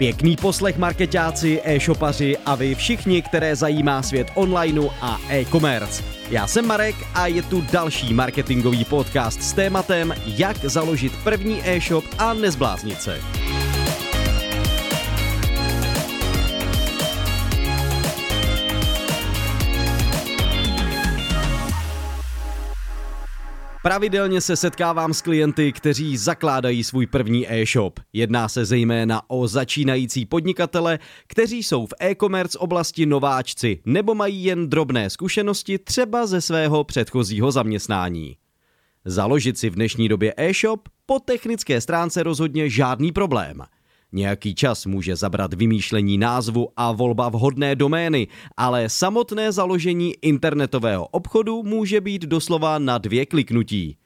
Pěkný poslech marketáci, e-shopaři a vy všichni, které zajímá svět onlineu a e-commerce. Já jsem Marek a je tu další marketingový podcast s tématem, jak založit první e-shop a nezbláznit se. Pravidelně se setkávám s klienty, kteří zakládají svůj první e-shop. Jedná se zejména o začínající podnikatele, kteří jsou v e-commerce oblasti nováčci nebo mají jen drobné zkušenosti třeba ze svého předchozího zaměstnání. Založit si v dnešní době e-shop po technické stránce rozhodně žádný problém – Nějaký čas může zabrat vymýšlení názvu a volba vhodné domény, ale samotné založení internetového obchodu může být doslova na dvě kliknutí.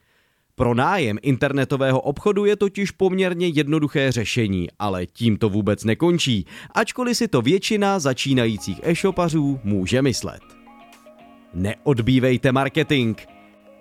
Pro nájem internetového obchodu je totiž poměrně jednoduché řešení, ale tím to vůbec nekončí, ačkoliv si to většina začínajících e-shopařů může myslet. Neodbívejte marketing!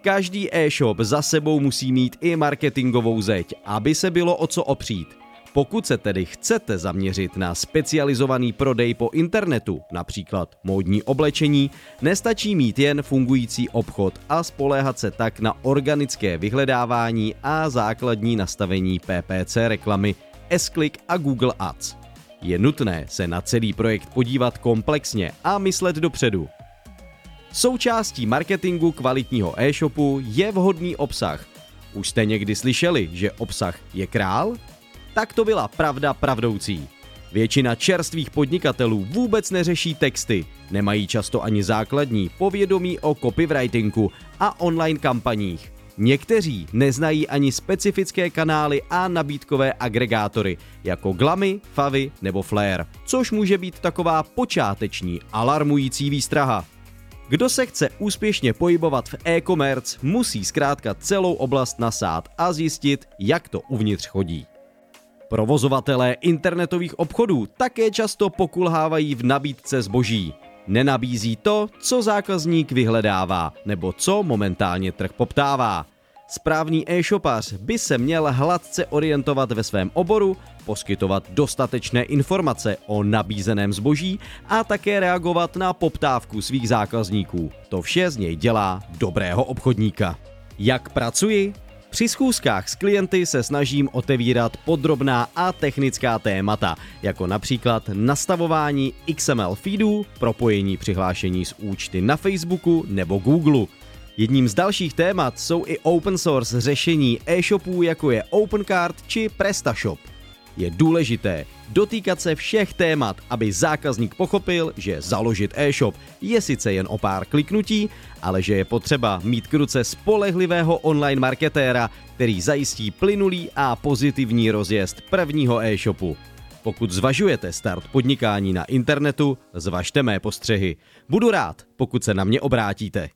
Každý e-shop za sebou musí mít i marketingovou zeď, aby se bylo o co opřít – pokud se tedy chcete zaměřit na specializovaný prodej po internetu, například módní oblečení, nestačí mít jen fungující obchod a spoléhat se tak na organické vyhledávání a základní nastavení PPC reklamy, S-Click a Google Ads. Je nutné se na celý projekt podívat komplexně a myslet dopředu. Součástí marketingu kvalitního e-shopu je vhodný obsah. Už jste někdy slyšeli, že obsah je král? Tak to byla pravda pravdoucí. Většina čerstvých podnikatelů vůbec neřeší texty, nemají často ani základní povědomí o copywritingu a online kampaních. Někteří neznají ani specifické kanály a nabídkové agregátory, jako Glamy, Favy nebo Flare, což může být taková počáteční, alarmující výstraha. Kdo se chce úspěšně pohybovat v e-commerce, musí zkrátka celou oblast nasát a zjistit, jak to uvnitř chodí. Provozovatelé internetových obchodů také často pokulhávají v nabídce zboží. Nenabízí to, co zákazník vyhledává, nebo co momentálně trh poptává. Správný e-shopař by se měl hladce orientovat ve svém oboru, poskytovat dostatečné informace o nabízeném zboží a také reagovat na poptávku svých zákazníků. To vše z něj dělá dobrého obchodníka. Jak pracuji? Při schůzkách s klienty se snažím otevírat podrobná a technická témata, jako například nastavování XML feedů, propojení přihlášení s účty na Facebooku nebo Google. Jedním z dalších témat jsou i open source řešení e-shopů, jako je OpenCard či PrestaShop. Je důležité dotýkat se všech témat, aby zákazník pochopil, že založit e-shop je sice jen o pár kliknutí, ale že je potřeba mít k ruce spolehlivého online marketéra, který zajistí plynulý a pozitivní rozjezd prvního e-shopu. Pokud zvažujete start podnikání na internetu, zvažte mé postřehy. Budu rád, pokud se na mě obrátíte.